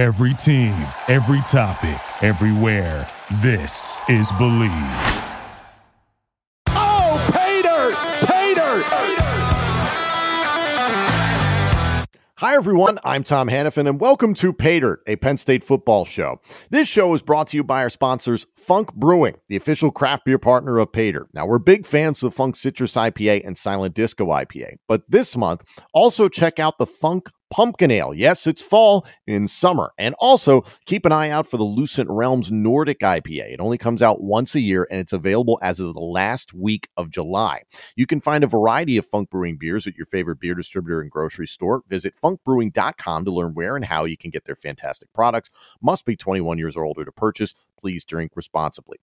Every team, every topic, everywhere. This is Bleav. Oh, Pay Dirt! Pater! Hi, everyone. I'm Tom Hannafin, and welcome to Pay Dirt, a Penn State football show. This show is brought to you by our sponsors, Funk Brewing, the official craft beer partner of Pay Dirt. Now, we're big fans of Funk Citrus IPA and Silent Disco IPA, but this month, also check out the Funk pumpkin ale. Yes, it's fall in summer. And also keep an eye out for the Lucent Realms Nordic IPA. It only comes out once a year and it's available as of the last week of July. You can find a variety of Funk Brewing beers at your favorite beer distributor and grocery store. Visit funkbrewing.com to learn where and how you can get their fantastic products. Must be 21 years or older to purchase. Please drink responsibly.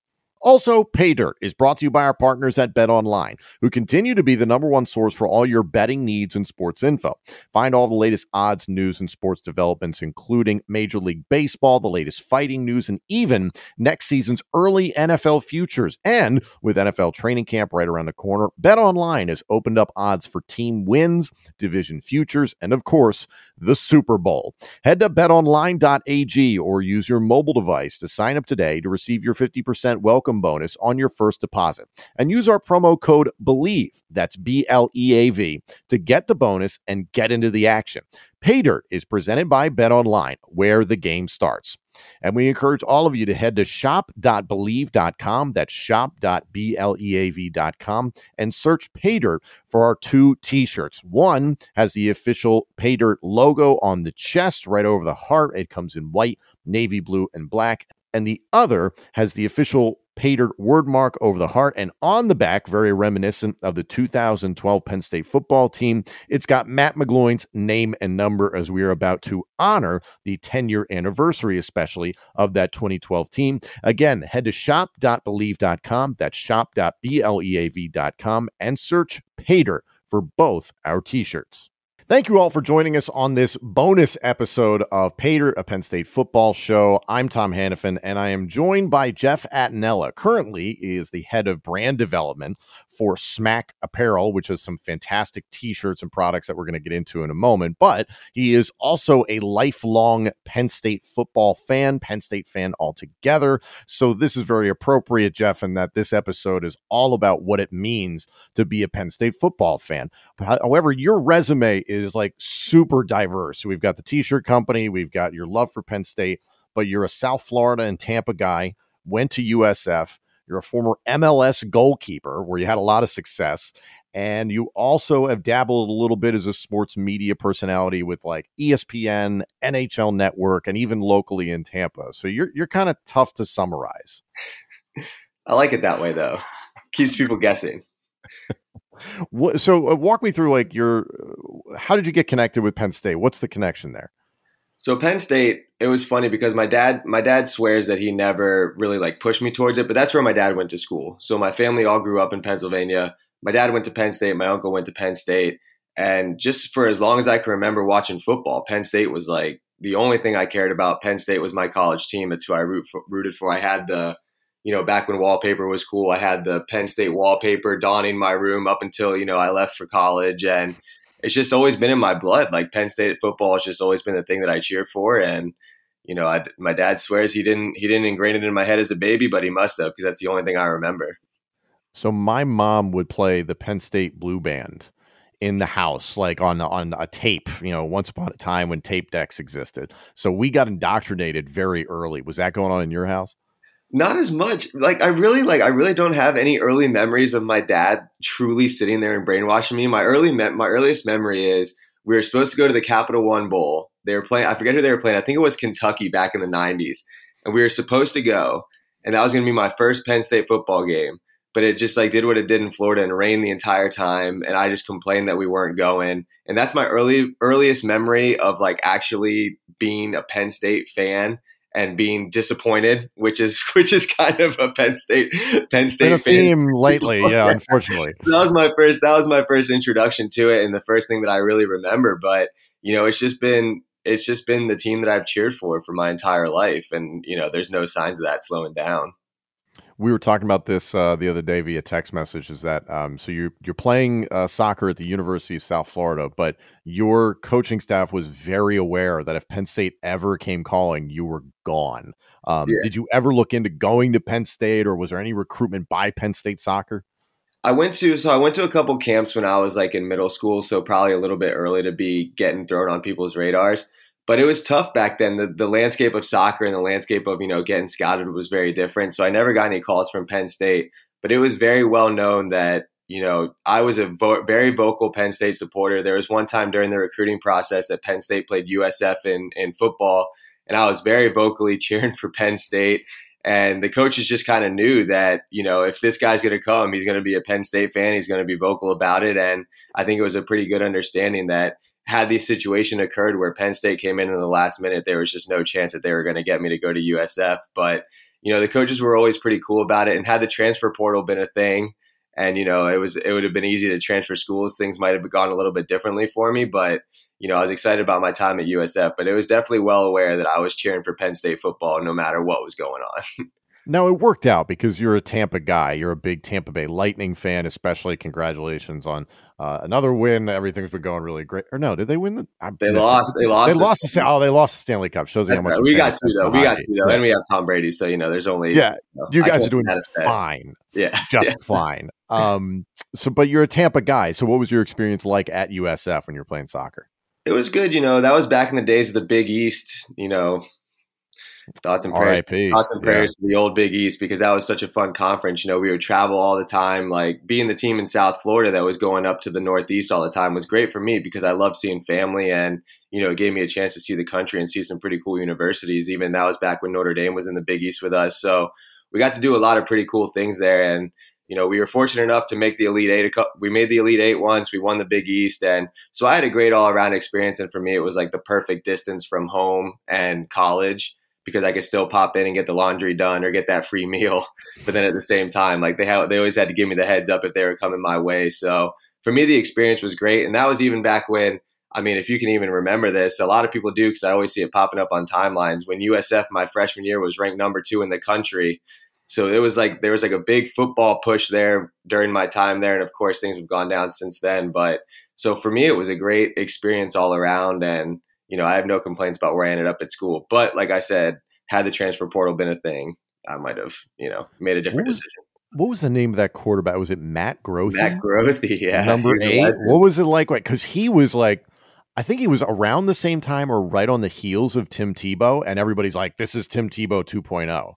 Also, Pay Dirt is brought to you by our partners at Bet Online, who continue to be the number one source for all your betting needs and sports info. Find all the latest odds, news, and sports developments, including Major League Baseball, the latest fighting news, and even next season's early NFL futures. And with NFL training camp right around the corner, Bet Online has opened up odds for team wins, division futures, and of course, the Super Bowl. Head to betonline.ag or use your mobile device to sign up today to receive your 50% welcome bonus on your first deposit. And use our promo code BLEAV, that's B L E A V, to get the bonus and get into the action. PayDirt is presented by Bet Online, where the game starts. And we encourage all of you to head to shop.bleav.com. That's shop.bleav.com and search PayDirt for our two t shirts. One has the official PayDirt logo on the chest, right over the heart. It comes in white, navy blue, and black. And the other has the official Pay Dirt wordmark over the heart, and on the back, very reminiscent of the 2012 Penn State football team, it's got Matt McGloin's name and number as we are about to honor the 10 year anniversary, especially of that 2012 team. Again, head to shop.bleav.com, that's shop.bleav.com, and search Pay Dirt for both our t shirts. Thank you all for joining us on this bonus episode of Pay Dirt, a Penn State football show. I'm Tom Hannafin, and I am joined by Jeff Attinella. Currently, is the head of brand development for Smack Apparel, which has some fantastic t-shirts and products that we're going to get into in a moment. But he is also a lifelong Penn State football fan, Penn State fan altogether. So this is very appropriate, Jeff, in that this episode is all about what it means to be a Penn State football fan. However, your resume is like super diverse. We've got the t-shirt company, we've got your love for Penn State, but you're a South Florida and Tampa guy, went to USF you're a former MLS goalkeeper where you had a lot of success. And you also have dabbled a little bit as a sports media personality with like ESPN, NHL Network, and even locally in Tampa. So you're you're kind of tough to summarize. I like it that way though. Keeps people guessing. so uh, walk me through like your how did you get connected with Penn State? What's the connection there? So Penn State, it was funny because my dad my dad swears that he never really like pushed me towards it, but that's where my dad went to school. So my family all grew up in Pennsylvania. My dad went to Penn State, my uncle went to Penn State, and just for as long as I can remember watching football, Penn State was like the only thing I cared about. Penn State was my college team. It's who I root for, rooted for. I had the you know, back when wallpaper was cool, I had the Penn State wallpaper donning my room up until, you know, I left for college. And it's just always been in my blood. Like Penn State football has just always been the thing that I cheer for. And you know, I, my dad swears he didn't he didn't ingrain it in my head as a baby, but he must have because that's the only thing I remember. So my mom would play the Penn State Blue Band in the house, like on on a tape. You know, once upon a time when tape decks existed. So we got indoctrinated very early. Was that going on in your house? Not as much. Like I really like I really don't have any early memories of my dad truly sitting there and brainwashing me. My early me- my earliest memory is we were supposed to go to the Capital One Bowl. They were playing I forget who they were playing. I think it was Kentucky back in the 90s. And we were supposed to go and that was going to be my first Penn State football game. But it just like did what it did in Florida and rained the entire time and I just complained that we weren't going. And that's my early earliest memory of like actually being a Penn State fan and being disappointed, which is which is kind of a Penn State Penn State Been a theme lately. Yeah, unfortunately, that was my first that was my first introduction to it, and the first thing that I really remember. But you know, it's just been it's just been the team that I've cheered for for my entire life, and you know, there's no signs of that slowing down. We were talking about this uh, the other day via text message. Is that um, so? You're you're playing uh, soccer at the University of South Florida, but your coaching staff was very aware that if Penn State ever came calling, you were gone. Um, yeah. Did you ever look into going to Penn State, or was there any recruitment by Penn State soccer? I went to so I went to a couple camps when I was like in middle school, so probably a little bit early to be getting thrown on people's radars but it was tough back then. The, the landscape of soccer and the landscape of you know getting scouted was very different. So I never got any calls from Penn State, but it was very well known that you know I was a vo- very vocal Penn State supporter. There was one time during the recruiting process that Penn State played USF in in football, and I was very vocally cheering for Penn State. And the coaches just kind of knew that, you know, if this guy's going to come, he's going to be a Penn State fan. He's going to be vocal about it. And I think it was a pretty good understanding that had the situation occurred where Penn State came in in the last minute, there was just no chance that they were going to get me to go to USF. But you know, the coaches were always pretty cool about it. And had the transfer portal been a thing, and you know, it was it would have been easy to transfer schools. Things might have gone a little bit differently for me, but you know, I was excited about my time at USF. But it was definitely well aware that I was cheering for Penn State football no matter what was going on. Now it worked out because you're a Tampa guy. You're a big Tampa Bay Lightning fan, especially. Congratulations on uh, another win. Everything's been going really great. Or no, did they win? The, they lost. They lost. They lost. The, oh, they lost the Stanley Cup. Shows you how much right. we got two though. We got two though, and we have Tom Brady. So you know, there's only yeah. You, know, you guys are doing fine. Yeah, just yeah. fine. Um. So, but you're a Tampa guy. So, what was your experience like at USF when you were playing soccer? It was good. You know, that was back in the days of the Big East. You know, Thoughts and prayers. Thoughts and prayers yeah. to the old Big East because that was such a fun conference. You know, we would travel all the time. Like being the team in South Florida that was going up to the Northeast all the time was great for me because I love seeing family and you know it gave me a chance to see the country and see some pretty cool universities. Even that was back when Notre Dame was in the Big East with us. So we got to do a lot of pretty cool things there and you know, we were fortunate enough to make the Elite Eight. We made the Elite Eight once. We won the Big East, and so I had a great all around experience. And for me, it was like the perfect distance from home and college because I could still pop in and get the laundry done or get that free meal. But then at the same time, like they have, they always had to give me the heads up if they were coming my way. So for me, the experience was great, and that was even back when. I mean, if you can even remember this, a lot of people do because I always see it popping up on timelines. When USF my freshman year was ranked number two in the country, so it was like there was like a big football push there during my time there, and of course things have gone down since then. But so for me, it was a great experience all around, and you know, I have no complaints about where I ended up at school. But like I said, had the transfer portal been a thing, I might have, you know, made a different what was, decision. What was the name of that quarterback? Was it Matt Grothe? Matt Grothe, yeah. Number eight. What was it like? Because he was like, I think he was around the same time or right on the heels of Tim Tebow, and everybody's like, "This is Tim Tebow 2.0."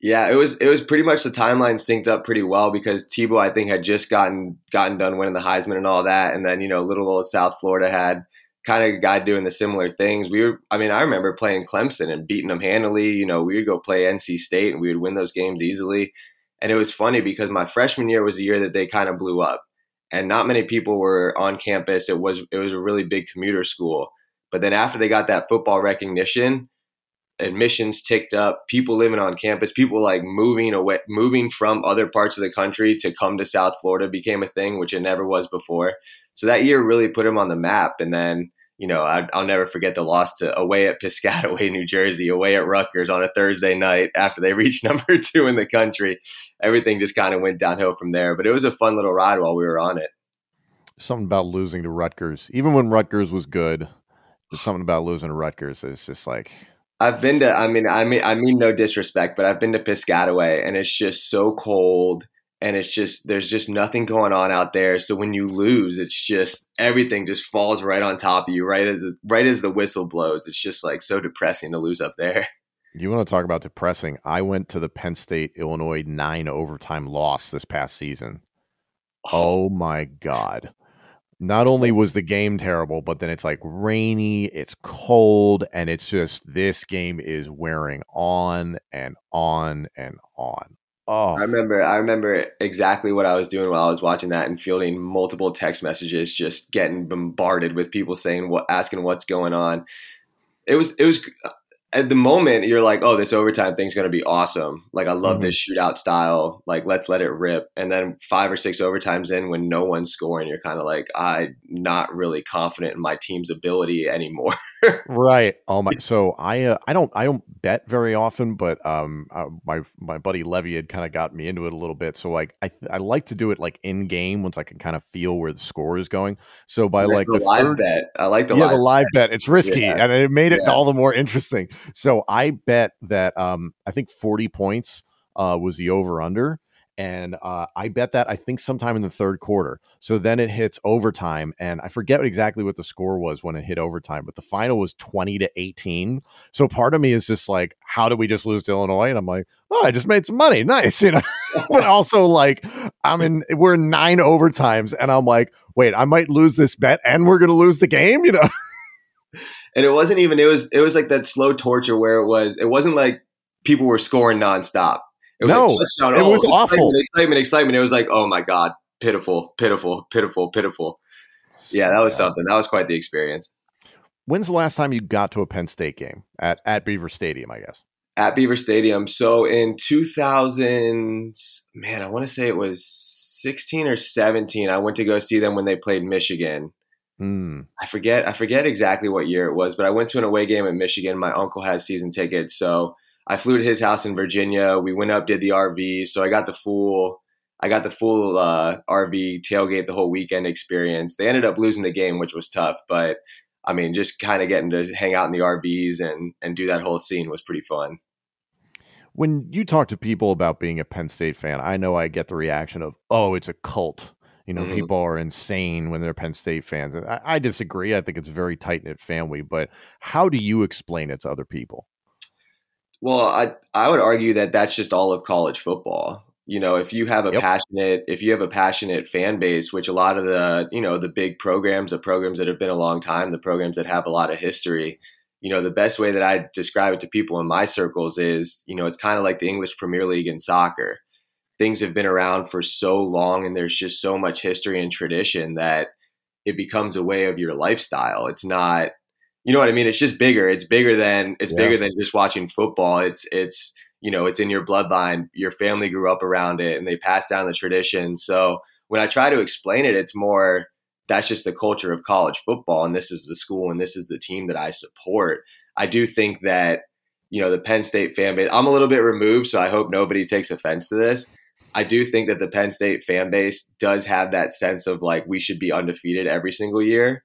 Yeah, it was it was pretty much the timeline synced up pretty well because Tebow I think had just gotten gotten done winning the Heisman and all that, and then you know little old South Florida had kind of a guy doing the similar things. We were, I mean, I remember playing Clemson and beating them handily. You know, we would go play NC State and we would win those games easily. And it was funny because my freshman year was the year that they kind of blew up, and not many people were on campus. It was it was a really big commuter school. But then after they got that football recognition, admissions ticked up. People living on campus, people like moving away, moving from other parts of the country to come to South Florida became a thing, which it never was before. So that year really put them on the map. And then you know, I, will never forget the loss to away at Piscataway, New Jersey, away at Rutgers on a Thursday night after they reached number two in the country. Everything just kind of went downhill from there. But it was a fun little ride while we were on it. Something about losing to Rutgers, even when Rutgers was good. There's something about losing to Rutgers. It's just like I've been to. I mean, I mean, I mean, no disrespect, but I've been to Piscataway, and it's just so cold and it's just there's just nothing going on out there. So when you lose, it's just everything just falls right on top of you, right as right as the whistle blows. It's just like so depressing to lose up there. You want to talk about depressing? I went to the Penn State Illinois nine overtime loss this past season. Oh, oh my god! Not only was the game terrible, but then it's like rainy, it's cold, and it's just this game is wearing on and on and on. Oh, I remember. I remember exactly what I was doing while I was watching that and fielding multiple text messages, just getting bombarded with people saying what, asking what's going on. It was, it was, at the moment you're like, oh, this overtime thing's going to be awesome. Like I love Mhm. this shootout style. Like let's let it rip. And then five or six overtimes in, when no one's scoring, you're kind of like, I'm not really confident in my team's ability anymore. Right. Oh my. So I uh, I don't I don't bet very often, but um uh, my my buddy Levy had kind of got me into it a little bit. So like I th- I like to do it like in game once I can kind of feel where the score is going. So by There's like the the live third, bet. I like the yeah, live. the live bet. It's risky, Yeah. and it made it Yeah. all the more interesting. So I bet that um I think forty points uh was the over under. And uh, I bet that I think sometime in the third quarter. So then it hits overtime, and I forget exactly what the score was when it hit overtime, but the final was twenty to eighteen. So part of me is just like, how did we just lose to Illinois? And I'm like, oh, I just made some money, nice, you know. but also like, I'm in, we're in nine overtimes, and I'm like, wait, I might lose this bet, and we're gonna lose the game, you know. and it wasn't even. It was. It was like that slow torture where it was. It wasn't like people were scoring nonstop. It was No, like touchdown. it oh, was awful. Excitement, excitement. It was like, oh my god, pitiful, pitiful, pitiful, pitiful. Yeah, that was something. That was quite the experience. When's the last time you got to a Penn State game at at Beaver Stadium? I guess. at Beaver Stadium. So in 2000, man, I want to say it was 16 or 17. I went to go see them when they played Michigan. Hmm. I forget, I forget exactly what year it was, but I went to an away game at Michigan. My uncle has season tickets, so I flew to his house in Virginia. We went up, did the RV, so I got the full, I got the full uh, RV tailgate the whole weekend experience. They ended up losing the game, which was tough, but I mean, just kind of getting to hang out in the RVs and and do that whole scene was pretty fun. When you talk to people about being a Penn State fan, I know I get the reaction of, "Oh, it's a cult." You know, Mhm. people are insane when they're Penn State fans. And I, I disagree. I think it's a very tight knit family. But how do you explain it to other people? Well, I I would argue that that's just all of college football. You know, if you have a Yep. passionate if you have a passionate fan base, which a lot of the, you know, the big programs, the programs that have been a long time, the programs that have a lot of history, you know, the best way that I describe it to people in my circles is, you know, it's kind of like the English Premier League in soccer. Things have been around for so long and there's just so much history and tradition that it becomes a way of your lifestyle. It's not you know what I mean? It's just bigger. It's bigger than it's Yeah. bigger than just watching football. It's it's you know it's in your bloodline. Your family grew up around it, and they passed down the tradition. So when I try to explain it, it's more that's just the culture of college football, and this is the school, and this is the team that I support. I do think that you know the Penn State fan base. I'm a little bit removed, so I hope nobody takes offense to this. I do think that the Penn State fan base does have that sense of like we should be undefeated every single year,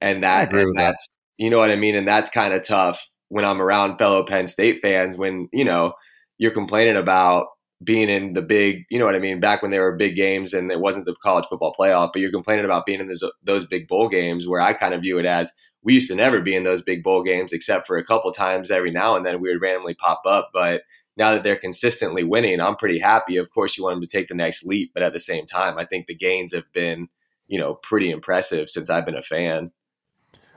and that and with that. that's you know what I mean, and that's kind of tough when I'm around fellow Penn State fans when you know you're complaining about being in the big, you know what I mean, back when there were big games and it wasn't the college football playoff, but you're complaining about being in those, those big bowl games where I kind of view it as we used to never be in those big bowl games except for a couple times every now and then we would randomly pop up, but now that they're consistently winning, I'm pretty happy. Of course, you want them to take the next leap, but at the same time, I think the gains have been, you know, pretty impressive since I've been a fan.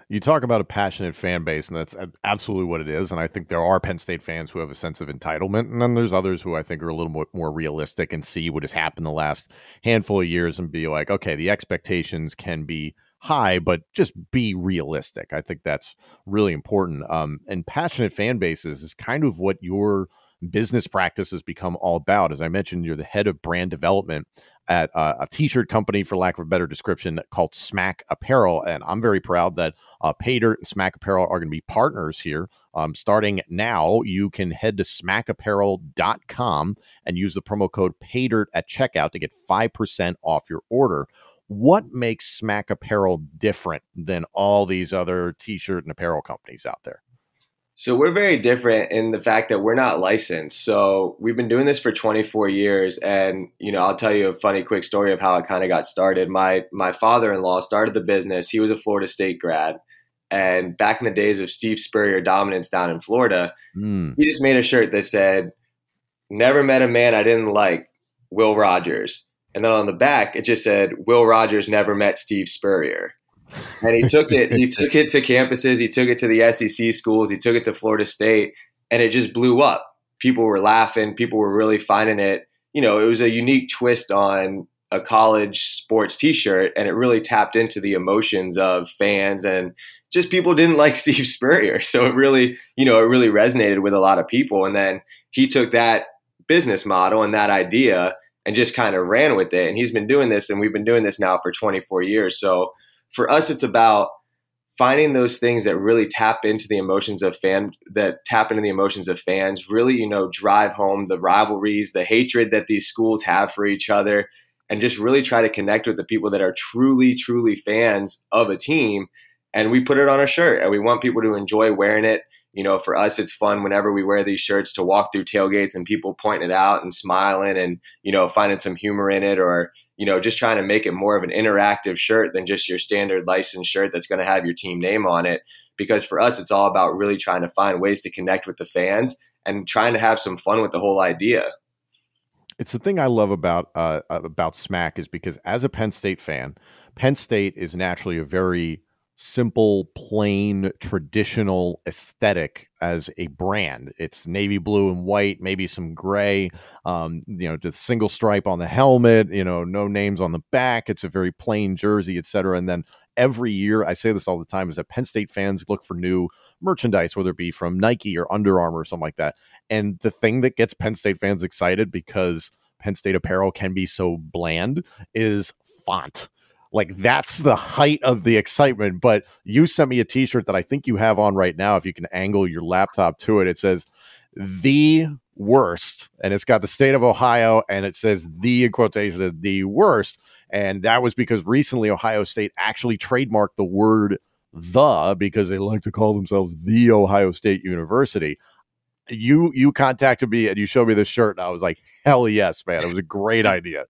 You talk about a passionate fan base, and that's absolutely what it is. And I think there are Penn State fans who have a sense of entitlement, and then there's others who I think are a little more, more realistic and see what has happened the last handful of years and be like, okay, the expectations can be high, but just be realistic. I think that's really important. Um, and passionate fan bases is kind of what your business practice has become all about. As I mentioned, you're the head of brand development at uh, a t-shirt company, for lack of a better description, called Smack Apparel, and I'm very proud that uh, Pay Dirt and Smack Apparel are going to be partners here. Um, starting now, you can head to smackapparel.com and use the promo code PAYDIRT at checkout to get 5% off your order. What makes Smack Apparel different than all these other t shirt and apparel companies out there? So we're very different in the fact that we're not licensed. So we've been doing this for 24 years, and you know, I'll tell you a funny, quick story of how it kind of got started. My my father-in-law started the business. He was a Florida State grad, and back in the days of Steve Spurrier dominance down in Florida, Mm, he just made a shirt that said, "Never met a man I didn't like, Will Rogers." And then on the back, it just said, "Will Rogers never met Steve Spurrier." And he took it he took it to campuses he took it to the sec schools he took it to florida state and it just blew up people were laughing people were really finding it you know it was a unique twist on a college sports t-shirt and it really tapped into the emotions of fans and just people didn't like Steve Spurrier. So it really, you know, it really resonated with a lot of people. And then he took that business model and that idea and just kind of ran with it. And he's been doing this and we've been doing this now for 24 years. So for us, it's about finding those things that really tap into the emotions of fan that tap into the emotions of fans really you know drive home the rivalries the hatred that these schools have for each other and just really try to connect with the people that are truly truly fans of a team and we put it on a shirt and we want people to enjoy wearing it. You know for us it's fun whenever we wear these shirts to walk through tailgates and people pointing it out and smiling and you know finding some humor in it or you know, just trying to make it more of an interactive shirt than just your standard licensed shirt that's going to have your team name on it. Because for us, it's all about really trying to find ways to connect with the fans and trying to have some fun with the whole idea. It's the thing I love about uh, about Smack is because as a Penn State fan, Penn State is naturally a very simple, plain, traditional aesthetic as a brand. It's navy blue and white, maybe some gray, um, you know, just single stripe on the helmet, you know, no names on the back. It's a very plain jersey, etc. And then every year, I say this all the time, is that Penn State fans look for new merchandise, whether it be from Nike or Under Armour or something like that. And the thing that gets Penn State fans excited because Penn State apparel can be so bland is font like that's the height of the excitement. But you sent me a T-shirt that I think you have on right now. If you can angle your laptop to it, it says the worst, and it's got the state of Ohio, and it says the in quotation the worst, and that was because recently Ohio State actually trademarked the word the because they like to call themselves the Ohio State University. You you contacted me and you showed me this shirt, and I was like, hell yes, man! It was a great idea.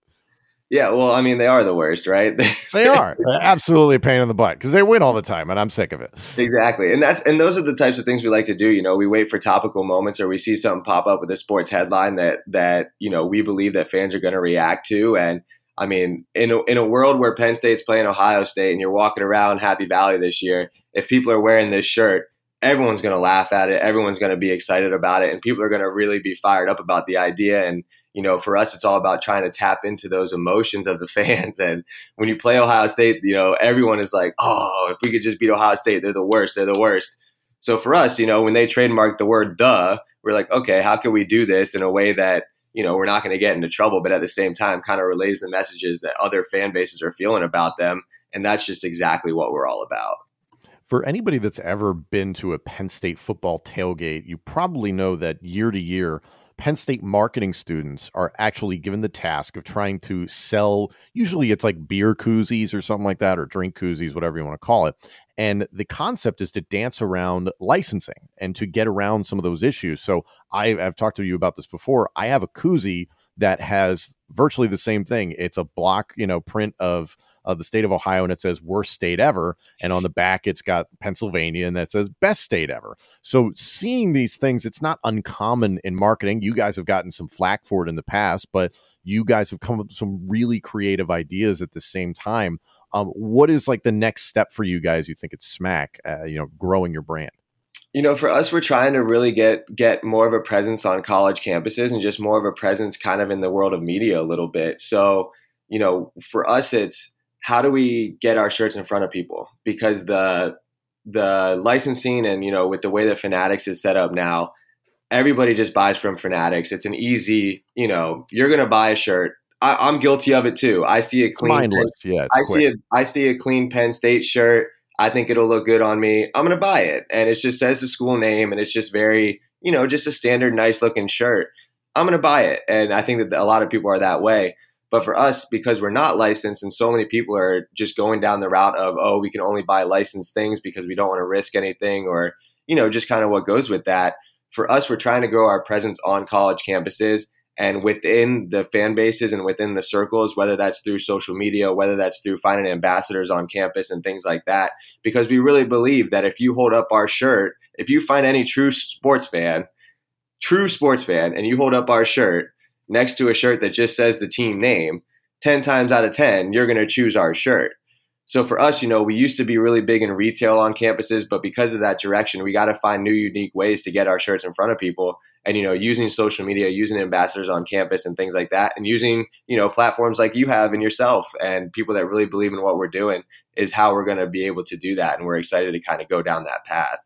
Yeah, well, I mean, they are the worst, right? they are They're absolutely a pain in the butt because they win all the time, and I'm sick of it. Exactly, and that's and those are the types of things we like to do. You know, we wait for topical moments, or we see something pop up with a sports headline that that you know we believe that fans are going to react to, and I mean, in a, in a world where Penn State's playing Ohio State, and you're walking around Happy Valley this year, if people are wearing this shirt, everyone's going to laugh at it, everyone's going to be excited about it, and people are going to really be fired up about the idea and you know, for us, it's all about trying to tap into those emotions of the fans. And when you play Ohio State, you know, everyone is like, oh, if we could just beat Ohio State, they're the worst. They're the worst. So for us, you know, when they trademark the word "the," we're like, okay, how can we do this in a way that you know we're not going to get into trouble, but at the same time, kind of relays the messages that other fan bases are feeling about them, and that's just exactly what we're all about. For anybody that's ever been to a Penn State football tailgate, you probably know that year to year Penn State marketing students are actually given the task of trying to sell, usually it's like beer koozies or something like that, or drink koozies, whatever you want to call it. And the concept is to dance around licensing and to get around some of those issues. So I, I've talked to you about this before. I have a koozie that has virtually the same thing. It's a block, you know, print of of the state of Ohio, and it says worst state ever, and on the back it's got Pennsylvania, and that says best state ever. So seeing these things, it's not uncommon in marketing. You guys have gotten some flack for it in the past, but you guys have come up with some really creative ideas at the same time. Um, what is like the next step for you guys? You think it's Smack, uh, you know, growing your brand? You know, for us, we're trying to really get get more of a presence on college campuses and just more of a presence kind of in the world of media a little bit. So, you know, for us, it's how do we get our shirts in front of people because the the licensing and you know with the way that Fanatics is set up now, everybody just buys from Fanatics. It's an easy, you know, you're gonna buy a shirt. I, am guilty of it too. I see a clean, mindless, yeah. I quick. see a I see a clean Penn State shirt I think it'll look good on me. I'm going to buy it. And it just says the school name and it's just very, you know, just a standard nice looking shirt. I'm going to buy it. And I think that a lot of people are that way. But for us, because we're not licensed and so many people are just going down the route of, oh, we can only buy licensed things because we don't want to risk anything or, you know, just kind of what goes with that. For us, we're trying to grow our presence on college campuses and within the fan bases and within the circles, whether that's through social media, whether that's through finding ambassadors on campus and things like that, because we really believe that if you hold up our shirt, if you find any true sports fan, true sports fan, and you hold up our shirt next to a shirt that just says the team name, 10 times out of 10, you're going to choose our shirt. So for us, you know, we used to be really big in retail on campuses, but because of that direction, we got to find new, unique ways to get our shirts in front of people. And you know using social media using ambassadors on campus and things like that and using you know platforms like you have and yourself and people that really believe in what we're doing is how we're going to be able to do that and we're excited to kind of go down that path.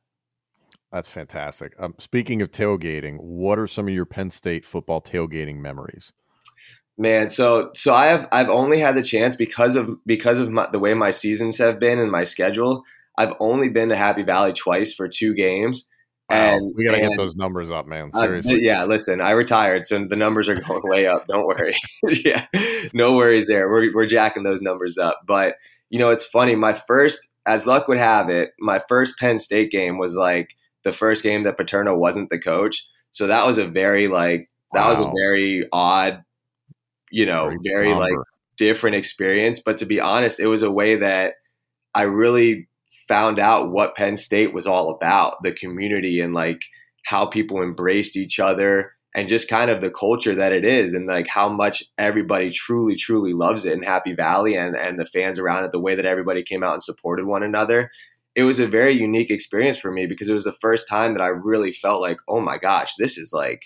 That's fantastic. Um, speaking of tailgating what are some of your penn state football tailgating memories? Man so so i have i've only had the chance because of because of my, the way my seasons have been and my schedule i've only been to happy valley twice for two games and we gotta and, get those numbers up, man. Seriously. Uh, yeah, listen, I retired, so the numbers are going way up. Don't worry. yeah, no worries there. We're we're jacking those numbers up. But you know, it's funny. My first, as luck would have it, my first Penn State game was like the first game that Paterno wasn't the coach. So that was a very like that wow. was a very odd, you know, very, very like different experience. But to be honest, it was a way that I really found out what Penn State was all about, the community and like how people embraced each other and just kind of the culture that it is and like how much everybody truly truly loves it in Happy Valley and and the fans around it the way that everybody came out and supported one another. It was a very unique experience for me because it was the first time that I really felt like, "Oh my gosh, this is like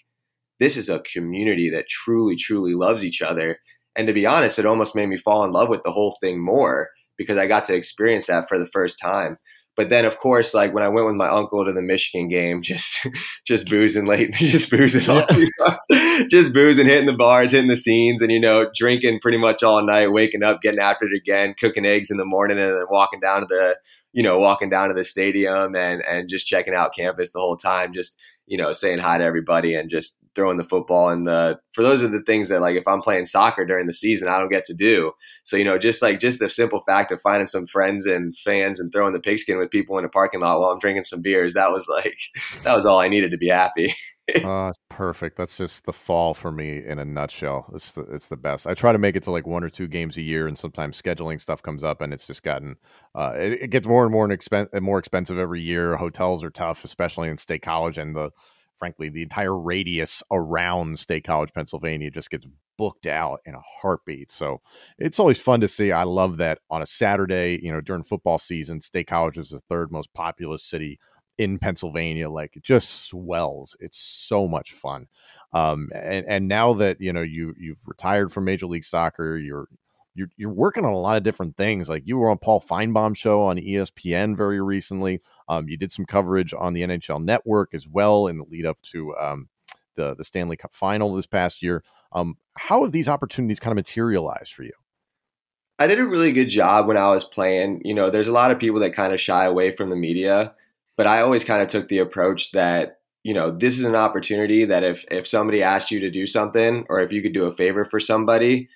this is a community that truly truly loves each other." And to be honest, it almost made me fall in love with the whole thing more because I got to experience that for the first time. But then, of course, like when I went with my uncle to the Michigan game, just just boozing late, just boozing, yeah. just boozing, hitting the bars, hitting the scenes, and you know, drinking pretty much all night, waking up, getting after it again, cooking eggs in the morning, and then walking down to the, you know, walking down to the stadium and and just checking out campus the whole time, just you know, saying hi to everybody and just throwing the football and the for those are the things that like if I'm playing soccer during the season I don't get to do. So you know just like just the simple fact of finding some friends and fans and throwing the pigskin with people in a parking lot while I'm drinking some beers that was like that was all I needed to be happy. oh, that's perfect. That's just the fall for me in a nutshell. It's the, it's the best. I try to make it to like one or two games a year, and sometimes scheduling stuff comes up, and it's just gotten uh, it, it, gets more and more expen- more expensive every year. Hotels are tough, especially in state college, and the frankly, the entire radius around State College, Pennsylvania just gets booked out in a heartbeat. So it's always fun to see. I love that on a Saturday, you know, during football season, State College is the third most populous city in Pennsylvania. Like it just swells. It's so much fun. Um, and, and now that, you know, you, you've retired from Major League Soccer, you're, you're, you're working on a lot of different things. Like you were on Paul Finebaum show on ESPN very recently. Um, you did some coverage on the NHL Network as well in the lead up to um, the the Stanley Cup Final this past year. Um, how have these opportunities kind of materialized for you? I did a really good job when I was playing. You know, there's a lot of people that kind of shy away from the media, but I always kind of took the approach that you know this is an opportunity that if if somebody asked you to do something or if you could do a favor for somebody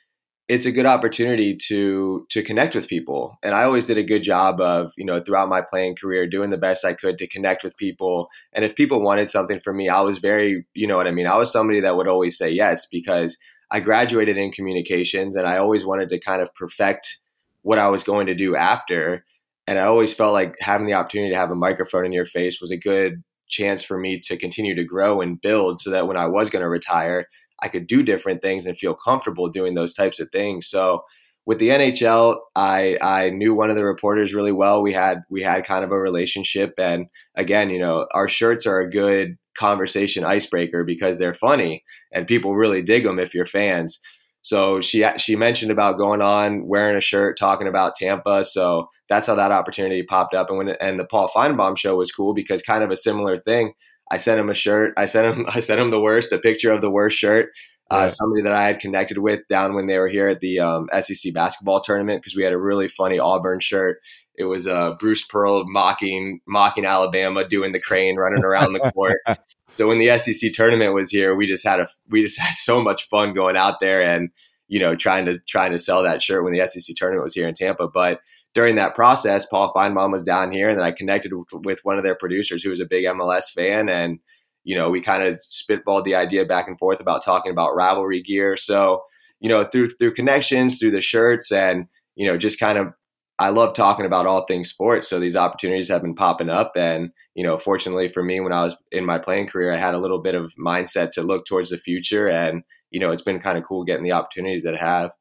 it's a good opportunity to to connect with people. And i always did a good job of you know throughout my playing career doing the best i could to connect with people. And if people wanted something from me i was very you know what i mean? I was somebody that would always say yes because i graduated in communications and i always wanted to kind of perfect what i was going to do after and i always felt like having the opportunity to have a microphone in your face was a good chance for me to continue to grow and build so that when i was going to retire I could do different things and feel comfortable doing those types of things. So with the NHL, I I knew one of the reporters really well. We had we had kind of a relationship, and again, you know, our shirts are a good conversation icebreaker because they're funny and people really dig them if you're fans. So she she mentioned about going on wearing a shirt talking about Tampa. So that's how that opportunity popped up. And when and the Paul Finebaum show was cool because kind of a similar thing. I sent him a shirt. I sent him I sent him the worst, a picture of the worst shirt. Uh, somebody that I had connected with down when they were here at the um, SEC basketball tournament because we had a really funny Auburn shirt. It was uh, Bruce Pearl mocking mocking Alabama, doing the crane, running around the court. so when the SEC tournament was here, we just had a we just had so much fun going out there and you know trying to trying to sell that shirt when the SEC tournament was here in Tampa. But during that process, Paul Finebaum was down here, and then I connected with one of their producers who was a big MLS fan, and you know we kind of spitballed the idea back and forth about talking about rivalry gear. So you know through through connections, through the shirts, and you know just kind of I love talking about all things sports. So these opportunities have been popping up, and you know fortunately for me, when I was in my playing career, I had a little bit of mindset to look towards the future, and you know it's been kind of cool getting the opportunities that I have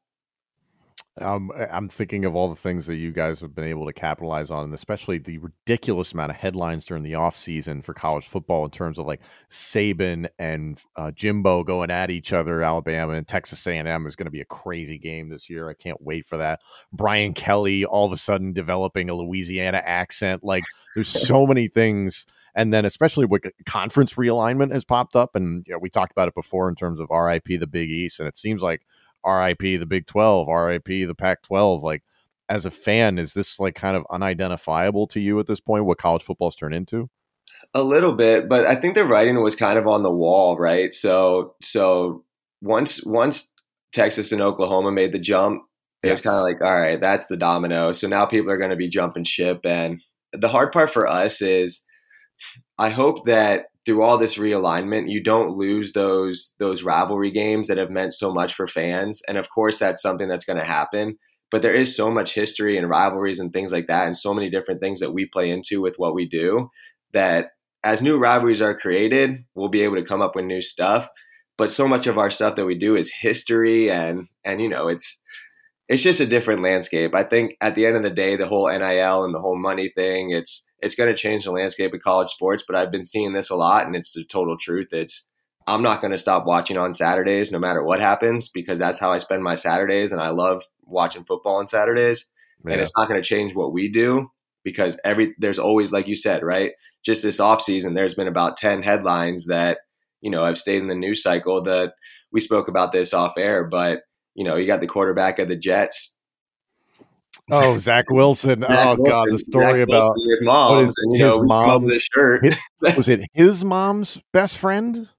Um, I'm thinking of all the things that you guys have been able to capitalize on, and especially the ridiculous amount of headlines during the offseason for college football in terms of like Saban and uh, Jimbo going at each other. Alabama and Texas A&M is going to be a crazy game this year. I can't wait for that. Brian Kelly all of a sudden developing a Louisiana accent. Like, there's so many things and then especially with conference realignment has popped up and you know, we talked about it before in terms of RIP the Big East and it seems like RIP the Big 12, RIP the Pac 12. Like, as a fan, is this like kind of unidentifiable to you at this point, what college football's turned into? A little bit, but I think the writing was kind of on the wall, right? So, so once once Texas and Oklahoma made the jump, it yes. was kind of like, all right, that's the domino. So now people are going to be jumping ship, and the hard part for us is, I hope that through all this realignment, you don't lose those those rivalry games that have meant so much for fans. And of course, that's something that's going to happen. But there is so much history and rivalries and things like that, and so many different things that we play into with what we do that as new rivalries are created, we'll be able to come up with new stuff. But so much of our stuff that we do is history, and and you know, it's it's just a different landscape. I think at the end of the day, the whole NIL and the whole money thing, it's it's going to change the landscape of college sports. But I've been seeing this a lot, and it's the total truth. It's I'm not going to stop watching on Saturdays, no matter what happens, because that's how I spend my Saturdays, and I love watching football on Saturdays. Yeah. And it's not going to change what we do because every there's always, like you said, right? Just this off season, there's been about ten headlines that you know I've stayed in the news cycle that we spoke about this off air, but you know, you got the quarterback of the Jets. Oh, Zach Wilson. Zach oh Wilson. God, the story Zach about his mom. His, and, his know, mom's shirt. His, was it his mom's best friend?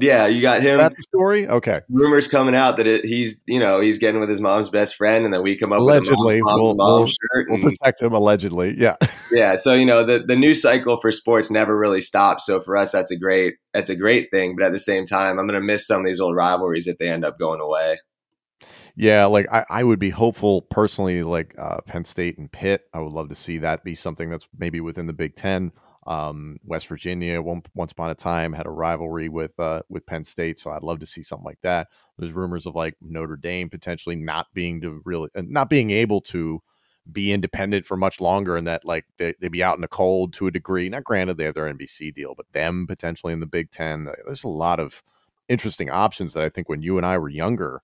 Yeah, you got him. Is that the story? Okay. Rumors coming out that it, he's, you know, he's getting with his mom's best friend, and then we come up allegedly. with mom's, we'll, mom's we'll, shirt. We'll protect him allegedly. Yeah. yeah. So you know the the news cycle for sports never really stops. So for us, that's a great that's a great thing. But at the same time, I'm going to miss some of these old rivalries if they end up going away. Yeah, like I, I would be hopeful personally, like uh, Penn State and Pitt. I would love to see that be something that's maybe within the Big Ten. Um, West Virginia, one, once upon a time, had a rivalry with uh, with Penn State, so I'd love to see something like that. There's rumors of like Notre Dame potentially not being to really uh, not being able to be independent for much longer, and that like they they be out in the cold to a degree. Not granted they have their NBC deal, but them potentially in the Big Ten. There's a lot of interesting options that I think when you and I were younger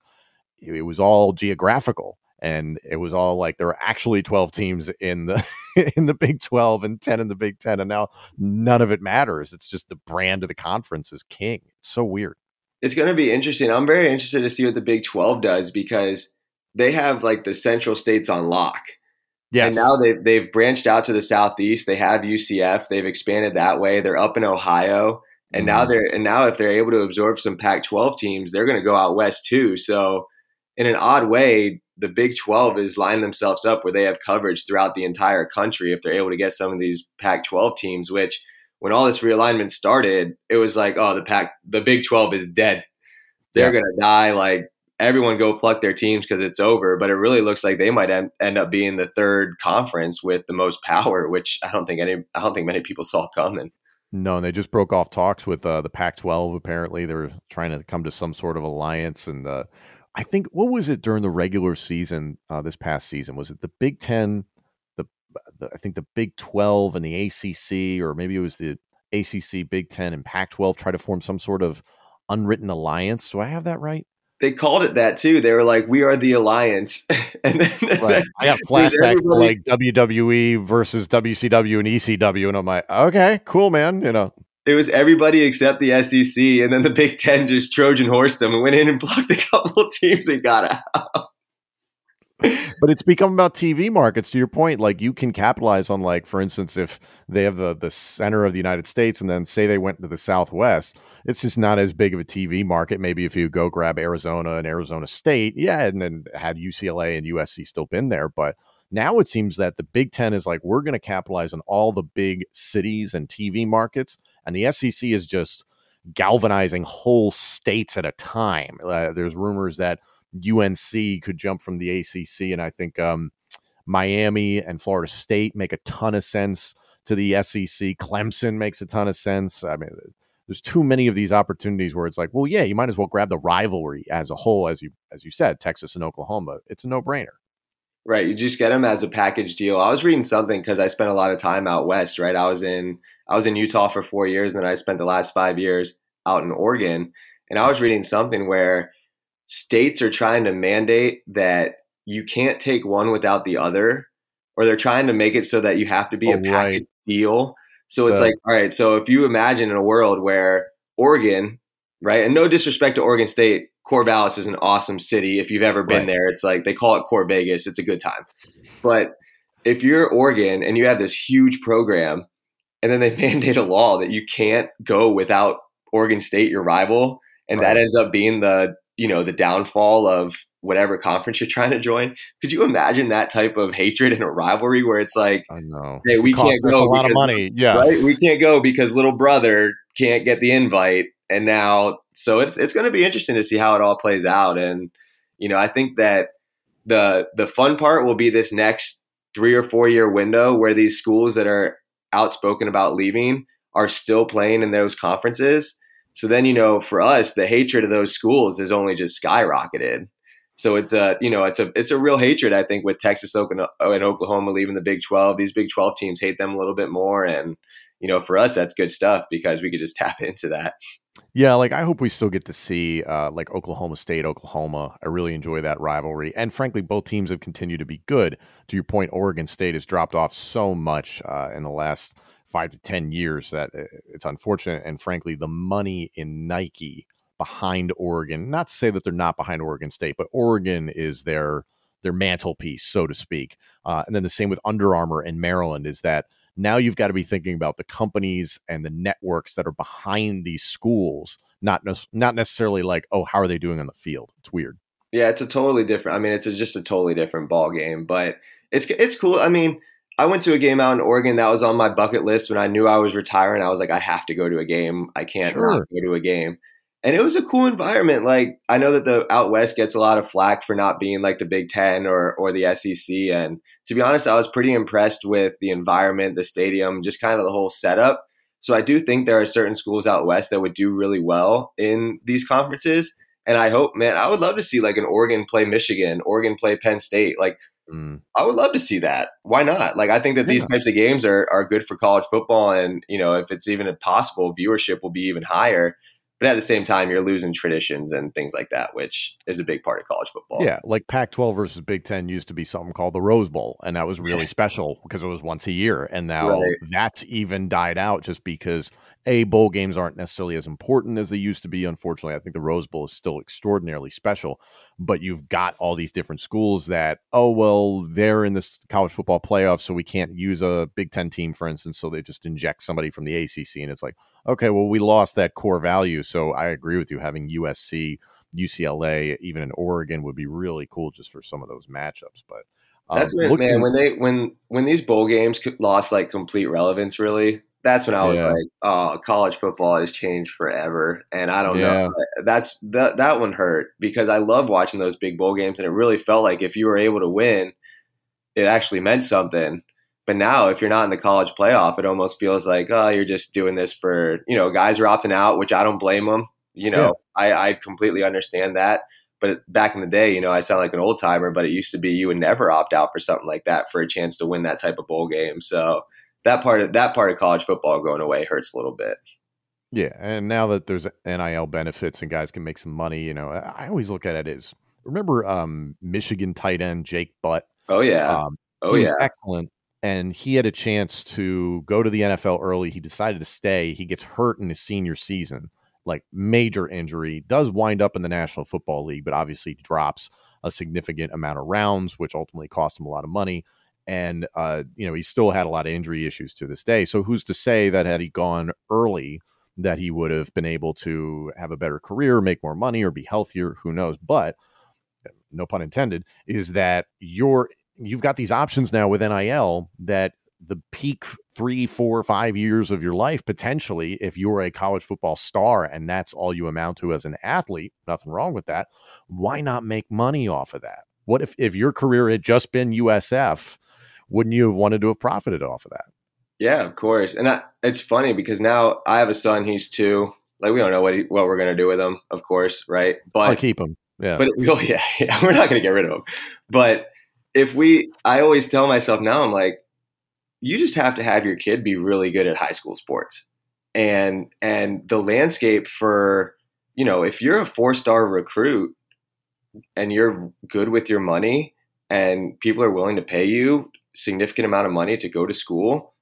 it was all geographical and it was all like there were actually 12 teams in the in the Big 12 and 10 in the Big 10 and now none of it matters it's just the brand of the conference is king it's so weird it's going to be interesting i'm very interested to see what the Big 12 does because they have like the central states on lock Yes. And now they've, they've branched out to the southeast. They have UCF. They've expanded that way. They're up in Ohio. And mm-hmm. now they're and now if they're able to absorb some Pac-12 teams, they're going to go out west too. So in an odd way, the Big 12 is lining themselves up where they have coverage throughout the entire country if they're able to get some of these Pac 12 teams, which when all this realignment started, it was like, oh, the Pac, the Big 12 is dead. They're yeah. going to die. Like everyone go pluck their teams because it's over. But it really looks like they might end, end up being the third conference with the most power, which I don't think any, I don't think many people saw coming. No, and they just broke off talks with uh, the Pac-12. Apparently, they're trying to come to some sort of alliance, and uh, I think what was it during the regular season uh, this past season? Was it the Big Ten, the, the, I think the Big Twelve and the ACC, or maybe it was the ACC, Big Ten, and Pac twelve try to form some sort of unwritten alliance? Do I have that right? They called it that too. They were like, "We are the alliance," and then right. I got flashbacks to like WWE versus WCW and ECW, and I'm like, "Okay, cool, man." You know, it was everybody except the SEC, and then the Big Ten just Trojan horsed them and went in and blocked a couple teams and got out. but it's become about TV markets. To your point, like you can capitalize on, like for instance, if they have the the center of the United States, and then say they went to the Southwest, it's just not as big of a TV market. Maybe if you go grab Arizona and Arizona State, yeah, and then had UCLA and USC still been there, but now it seems that the Big Ten is like, we're going to capitalize on all the big cities and TV markets. And the SEC is just galvanizing whole states at a time. Uh, there's rumors that UNC could jump from the ACC. And I think um, Miami and Florida State make a ton of sense to the SEC. Clemson makes a ton of sense. I mean, there's too many of these opportunities where it's like, well, yeah, you might as well grab the rivalry as a whole, as you as you said, Texas and Oklahoma. It's a no brainer. Right. You just get them as a package deal. I was reading something because I spent a lot of time out west, right? I was in I was in Utah for four years, and then I spent the last five years out in Oregon. And I was reading something where states are trying to mandate that you can't take one without the other, or they're trying to make it so that you have to be Oh, a package right. deal. So it's like, all right, so if you imagine in a world where Oregon, right, and no disrespect to Oregon State, Corvallis is an awesome city. If you've ever been Right. there, it's like they call it Core Vegas. It's a good time. But if you're Oregon and you have this huge program, and then they mandate a law that you can't go without Oregon State, your rival, and that ends up being the you know the downfall of whatever conference you're trying to join. Could you imagine that type of hatred and a rivalry where it's like, I know. Hey, we can't go a lot of because- money. Yeah. right? We can't go because little brother can't get the invite, and now so it's it's going to be interesting to see how it all plays out. And you know, I think that the the fun part will be this next three or four year window where these schools that are outspoken about leaving are still playing in those conferences. So then, you know, for us, the hatred of those schools is only just skyrocketed. So it's a, you know, it's a, it's a real hatred. I think with Texas and Oklahoma leaving the Big Twelve, these Big Twelve teams hate them a little bit more, and you know, for us, that's good stuff because we could just tap into that. Yeah, like I hope we still get to see uh, like Oklahoma State, Oklahoma. I really enjoy that rivalry, and frankly, both teams have continued to be good. To your point, Oregon State has dropped off so much uh, in the last five to ten years that uh, it's unfortunate. And frankly, the money in Nike behind Oregon. Not to say that they're not behind Oregon State, but Oregon is their their mantelpiece, so to speak. Uh, and then the same with Under Armour in Maryland is that now you've got to be thinking about the companies and the networks that are behind these schools, not ne- not necessarily like, oh, how are they doing on the field? It's weird. Yeah, it's a totally different. I mean, it's a, just a totally different ball game, but it's it's cool. I mean, I went to a game out in Oregon that was on my bucket list when I knew I was retiring. I was like, I have to go to a game. I can't Sure. not go to a game. And it was a cool environment. Like I know that the out west gets a lot of flack for not being like the Big Ten or or the SEC. And to be honest, I was pretty impressed with the environment, the stadium, just kind of the whole setup. So I do think there are certain schools out west that would do really well in these conferences. And I hope, man, I would love to see like an Oregon play Michigan, Oregon play Penn State. Like Mm. I would love to see that. Why not? Like I think that these types of games are are good for college football, and you know if it's even possible, viewership will be even higher. But at the same time, you're losing traditions and things like that, which is a big part of college football. Yeah, like Pac-12 versus Big Ten used to be something called the Rose Bowl, and that was really special because it was once a year. And now Right. that's even died out just because a bowl games aren't necessarily as important as they used to be. Unfortunately, I think the Rose Bowl is still extraordinarily special, but you've got all these different schools that oh well they're in this college football playoff, so we can't use a Big Ten team, for instance. So they just inject somebody from the ACC, and it's like okay, well we lost that core value. So I agree with you having USC. UCLA, even in Oregon, would be really cool just for some of those matchups. But um, that's looking- man when they when when these bowl games lost like complete relevance. Really, that's when I was Yeah. like, oh, college football has changed forever, and I don't Yeah. know. That's that that one hurt because I love watching those big bowl games, and it really felt like if you were able to win, it actually meant something. But now, if you're not in the college playoff, it almost feels like, oh, you're just doing this for, you know, guys are opting out, which I don't blame them. You know, I, I completely understand that. But back in the day, you know, I sound like an old timer, but it used to be you would never opt out for something like that for a chance to win that type of bowl game. So that part of that part of college football going away hurts a little bit. yeah, and now that there's NIL benefits and guys can make some money, you know, I always look at it as remember um, Michigan tight end Jake Butt. Oh yeah. Um, oh he yeah. was excellent, and he had a chance to go to the NFL early. He decided to stay. He gets hurt in his senior season, like major injury. Does wind up in the National Football League, but obviously drops a significant amount of rounds, which ultimately cost him a lot of money. And uh, you know, he still had a lot of injury issues to this day. So who's to say that had he gone early, that he would have been able to have a better career, make more money, or be healthier? Who knows? But no pun intended, is that you're you've got these options now with NIL that the peak three, four, five years of your life potentially, if you're a college football star and that's all you amount to as an athlete, nothing wrong with that. Why not make money off of that? What if if your career had just been USF? Wouldn't you have wanted to have profited off of that? Yeah, of course. And I, it's funny because now I have a son. He's two. Like we don't know what he, what we're gonna do with him, of course, right? But I'll keep him. Yeah. But oh yeah, yeah, we're not going to get rid of him. But if we, I always tell myself now, I'm like, you just have to have your kid be really good at high school sports, and and the landscape for, you know, if you're a four star recruit and you're good with your money, and people are willing to pay you significant amount of money to go to school,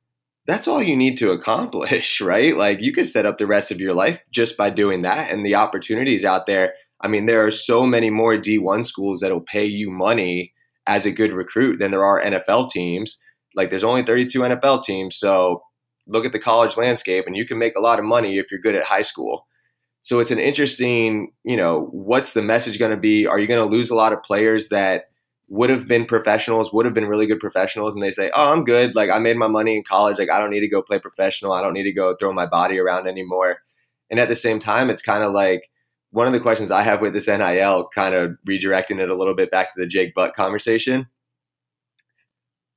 that's all you need to accomplish, right? Like you could set up the rest of your life just by doing that and the opportunities out there. I mean, there are so many more D1 schools that'll pay you money as a good recruit than there are NFL teams. Like there's only 32 NFL teams, so look at the college landscape and you can make a lot of money if you're good at high school. So it's an interesting, you know, what's the message going to be? Are you going to lose a lot of players that would have been professionals, would have been really good professionals, and they say, "Oh, I'm good. Like I made my money in college. Like I don't need to go play professional. I don't need to go throw my body around anymore." And at the same time, it's kind of like one of the questions I have with this NIL, kind of redirecting it a little bit back to the Jake Butt conversation.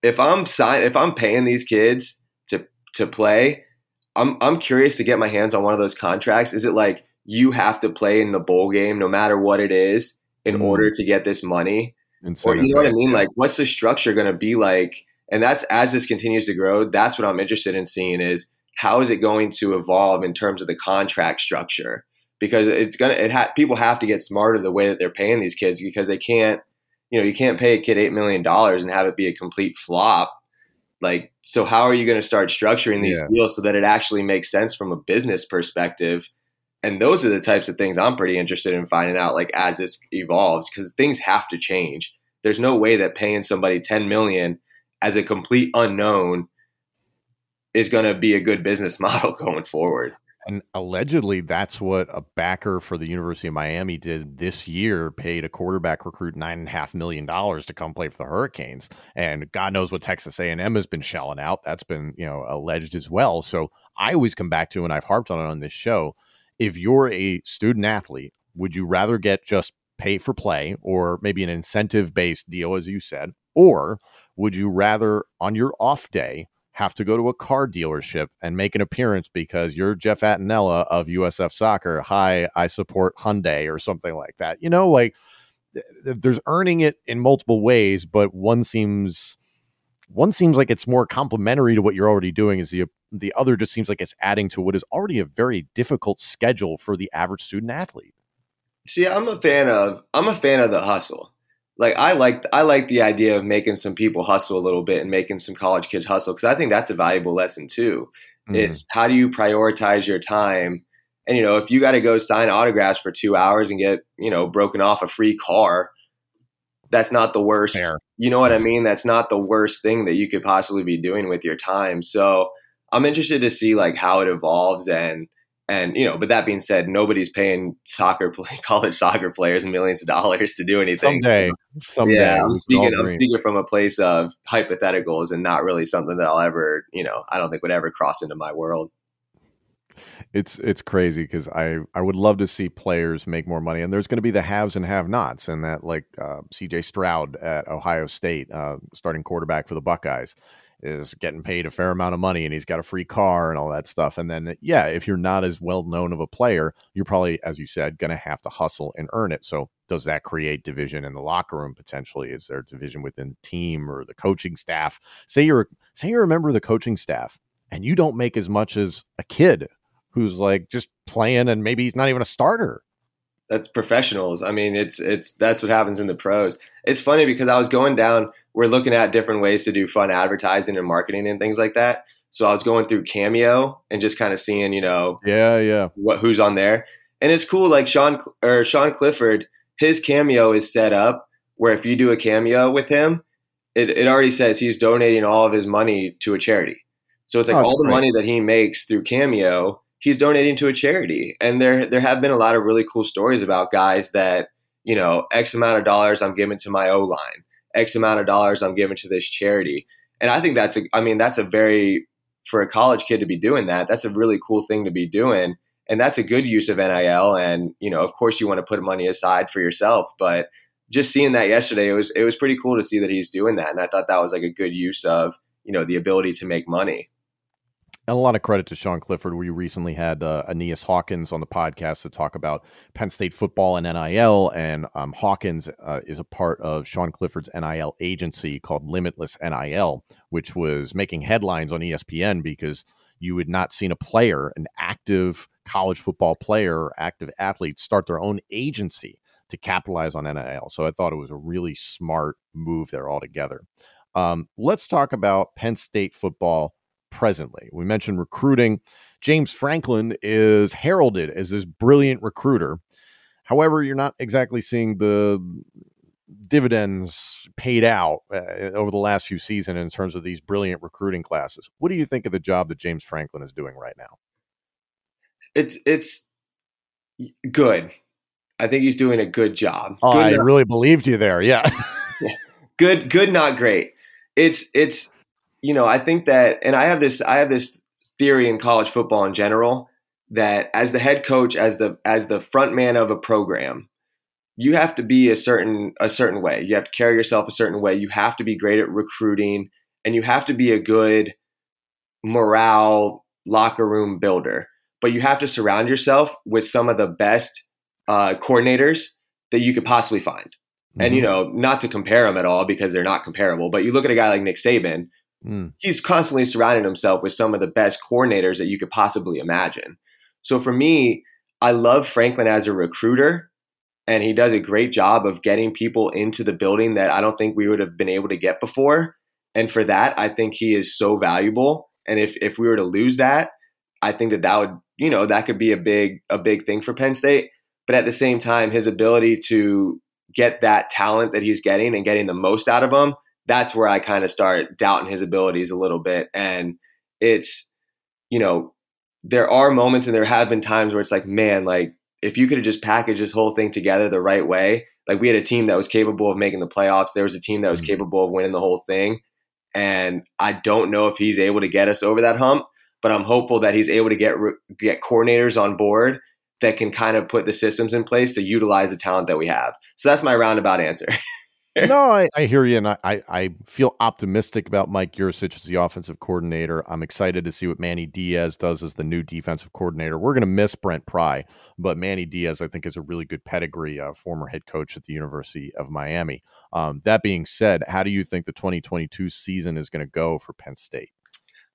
If I'm sign, if I'm paying these kids to to play, I'm I'm curious to get my hands on one of those contracts. Is it like you have to play in the bowl game no matter what it is in mm. order to get this money? Incentive or you know what I mean? Like, what's the structure going to be like? And that's as this continues to grow. That's what I'm interested in seeing is how is it going to evolve in terms of the contract structure? Because it's gonna, it ha- people have to get smarter the way that they're paying these kids because they can't, you know, you can't pay a kid eight million dollars and have it be a complete flop. Like, so how are you going to start structuring these yeah. deals so that it actually makes sense from a business perspective? And those are the types of things I'm pretty interested in finding out like as this evolves because things have to change. There's no way that paying somebody 10 million as a complete unknown is going to be a good business model going forward. And allegedly, that's what a backer for the University of Miami did this year. Paid a quarterback recruit nine and a half million dollars to come play for the Hurricanes, and God knows what Texas A and M has been shelling out. That's been you know alleged as well. So I always come back to, and I've harped on it on this show if you're a student athlete, would you rather get just pay for play or maybe an incentive based deal, as you said, or would you rather on your off day have to go to a car dealership and make an appearance because you're Jeff Attinella of USF Soccer? Hi, I support Hyundai or something like that. You know, like there's earning it in multiple ways, but one seems one seems like it's more complementary to what you're already doing is the the other just seems like it's adding to what is already a very difficult schedule for the average student athlete see i'm a fan of i'm a fan of the hustle like i like i like the idea of making some people hustle a little bit and making some college kids hustle because i think that's a valuable lesson too mm. it's how do you prioritize your time and you know if you got to go sign autographs for two hours and get you know broken off a free car that's not the worst. Fair. You know what I mean? That's not the worst thing that you could possibly be doing with your time. So I'm interested to see like how it evolves and and you know, but that being said, nobody's paying soccer play, college soccer players millions of dollars to do anything. Someday, someday. Yeah, I'm speaking. I'm speaking from a place of hypotheticals and not really something that I'll ever, you know, I don't think would ever cross into my world it's it's crazy because I I would love to see players make more money, and there's going to be the haves and have-nots, and that like uh, C.J. Stroud at Ohio State, uh, starting quarterback for the Buckeyes, is getting paid a fair amount of money, and he's got a free car and all that stuff. And then yeah, if you're not as well known of a player, you're probably, as you said, going to have to hustle and earn it. So does that create division in the locker room potentially? Is there division within the team or the coaching staff? Say you're say you're a member of the coaching staff and you don't make as much as a kid who's like just playing and maybe he's not even a starter. That's professionals. I mean, it's it's that's what happens in the pros. It's funny because I was going down. We're looking at different ways to do fun advertising and marketing and things like that. So I was going through Cameo and just kind of seeing, you know, yeah, yeah, what who's on there, and it's cool. Like Sean or Sean Clifford, his Cameo is set up where if you do a cameo with him, it, it already says he's donating all of his money to a charity. So it's like oh, all the great. money that he makes through Cameo he's donating to a charity. And there there have been a lot of really cool stories about guys that, you know, X amount of dollars I'm giving to my O line, X amount of dollars I'm giving to this charity. And I think that's a I mean, that's a very for a college kid to be doing that, that's a really cool thing to be doing. And that's a good use of NIL. And, you know, of course you want to put money aside for yourself, but just seeing that yesterday, it was it was pretty cool to see that he's doing that. And I thought that was like a good use of, you know, the ability to make money And a lot of credit to Sean Clifford. We recently had uh, Aeneas Hawkins on the podcast to talk about Penn State football and NIL. And um, Hawkins uh, is a part of Sean Clifford's NIL agency called Limitless NIL, which was making headlines on ESPN because you had not seen a player, an active college football player, active athlete, start their own agency to capitalize on NIL. So I thought it was a really smart move there altogether. Um, let's talk about Penn State football presently. We mentioned recruiting. James Franklin is heralded as this brilliant recruiter. However, you're not exactly seeing the dividends paid out uh, over the last few seasons in terms of these brilliant recruiting classes. What do you think of the job that James Franklin is doing right now? It's it's good. I think he's doing a good job. Oh, good I really believed you there. Yeah. good, good, not great. It's it's you know, I think that, and I have this, I have this theory in college football in general that as the head coach, as the as the front man of a program, you have to be a certain a certain way. You have to carry yourself a certain way. You have to be great at recruiting, and you have to be a good morale locker room builder. But you have to surround yourself with some of the best uh, coordinators that you could possibly find. Mm-hmm. And you mm-hmm. know, not to compare them at all because they're not comparable. But you look at a guy like Nick Saban, Mm. He's constantly surrounding himself with some of the best coordinators that you could possibly imagine. So for me, I love Franklin as a recruiter, and he does a great job of getting people into the building that I don't think we would have been able to get before. And for that, I think he is so valuable. And if if we were to lose that, I think that that would you know that could be a big a big thing for Penn State. But at the same time, his ability to get that talent that he's getting and getting the most out of them that's where I kind of start doubting his abilities a little bit. And it's, you know, there are moments and there have been times where it's like, man, like if you could have just packaged this whole thing together the right way, like we had a team that was capable of making the playoffs. There was a team that was mm-hmm. capable of winning the whole thing. And I don't know if he's able to get us over that hump, but I'm hopeful that he's able to get get coordinators on board that can kind of put the systems in place to utilize the talent that we have. So that's my roundabout answer. no, I, I, hear you, and I, I feel optimistic about Mike Yurcich as the offensive coordinator. I'm excited to see what Manny Diaz does as the new defensive coordinator. We're going to miss Brent Pry, but Manny Diaz, I think, is a really good pedigree, uh, former head coach at the University of Miami. Um, that being said, how do you think the 2022 season is going to go for Penn State?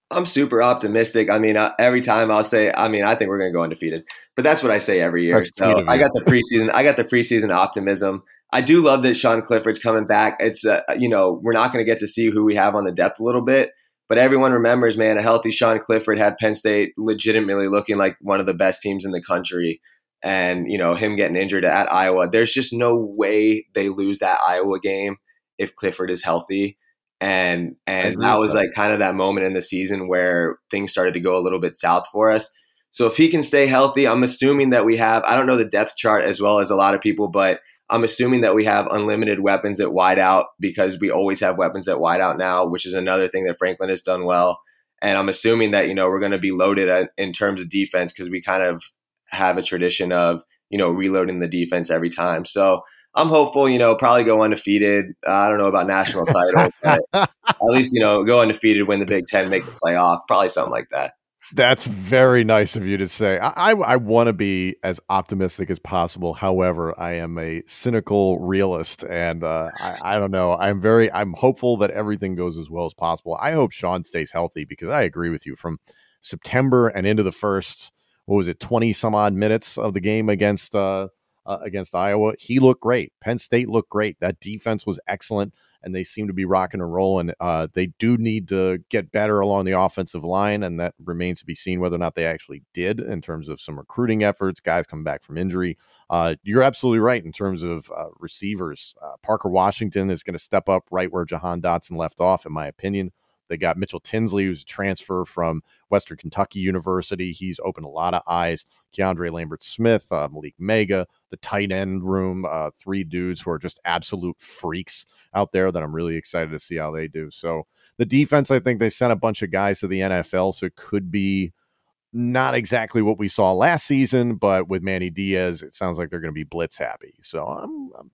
I'm super optimistic. I mean, every time I'll say, I mean, I think we're going to go undefeated, but that's what I say every year. That's so I got the preseason, I got the preseason optimism. I do love that Sean Clifford's coming back. It's uh, you know we're not going to get to see who we have on the depth a little bit, but everyone remembers, man, a healthy Sean Clifford had Penn State legitimately looking like one of the best teams in the country. And you know him getting injured at Iowa, there's just no way they lose that Iowa game if Clifford is healthy. And and that was that. like kind of that moment in the season where things started to go a little bit south for us. So if he can stay healthy, I'm assuming that we have I don't know the depth chart as well as a lot of people, but I'm assuming that we have unlimited weapons at wideout because we always have weapons at wideout now, which is another thing that Franklin has done well. And I'm assuming that you know we're going to be loaded in terms of defense because we kind of have a tradition of you know reloading the defense every time. So I'm hopeful, you know, probably go undefeated. Uh, I don't know about national title, but at least you know go undefeated, win the Big Ten, make the playoff, probably something like that. That's very nice of you to say. I, I, I want to be as optimistic as possible. However, I am a cynical realist, and uh, I, I don't know. I'm very I'm hopeful that everything goes as well as possible. I hope Sean stays healthy because I agree with you. From September and into the first, what was it, twenty some odd minutes of the game against uh, uh, against Iowa, he looked great. Penn State looked great. That defense was excellent and they seem to be rocking and rolling. Uh, they do need to get better along the offensive line, and that remains to be seen whether or not they actually did in terms of some recruiting efforts, guys coming back from injury. Uh, you're absolutely right in terms of uh, receivers. Uh, Parker Washington is going to step up right where Jahan Dotson left off, in my opinion. They got Mitchell Tinsley, who's a transfer from Western Kentucky University. He's opened a lot of eyes. Keandre Lambert Smith, uh, Malick Meiga, the tight end room, uh, three dudes who are just absolute freaks out there that I'm really excited to see how they do. So the defense, I think they sent a bunch of guys to the NFL, so it could be not exactly what we saw last season, but with Manny Diaz, it sounds like they're going to be blitz happy. So I'm, I'm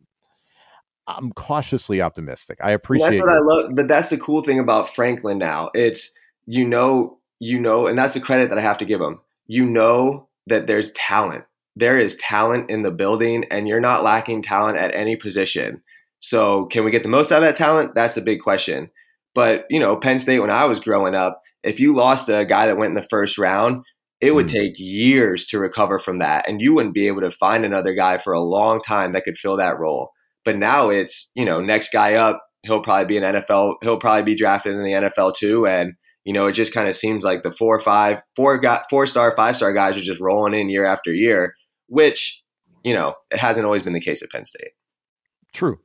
I'm cautiously optimistic. I appreciate that's what I love, but that's the cool thing about Franklin now. It's you know you know, and that's the credit that I have to give him. You know that there's talent. There is talent in the building, and you're not lacking talent at any position. So, can we get the most out of that talent? That's the big question. But, you know, Penn State, when I was growing up, if you lost a guy that went in the first round, it would mm. take years to recover from that. And you wouldn't be able to find another guy for a long time that could fill that role. But now it's, you know, next guy up, he'll probably be an NFL, he'll probably be drafted in the NFL too. And, you know, it just kind of seems like the four or four star, five star guys are just rolling in year after year, which, you know, it hasn't always been the case at Penn State. True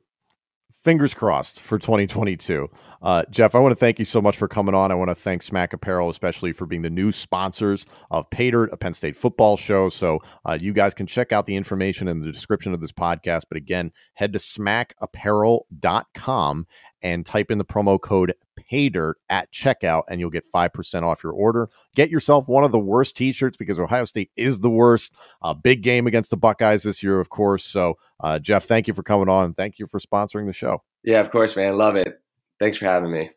fingers crossed for 2022. Uh, Jeff, I want to thank you so much for coming on. I want to thank Smack Apparel, especially for being the new sponsors of Paydirt, a Penn State football show. So uh, you guys can check out the information in the description of this podcast. But again, head to smackapparel.com and type in the promo code paydirt at checkout and you'll get 5% off your order. Get yourself one of the worst t-shirts because Ohio State is the worst. Uh, big game against the Buckeyes this year, of course. So, uh, Jeff, thank you for coming on and thank you for sponsoring the show. Yeah, of course, man. Love it. Thanks for having me.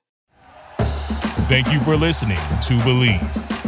Thank you for listening to Bleav.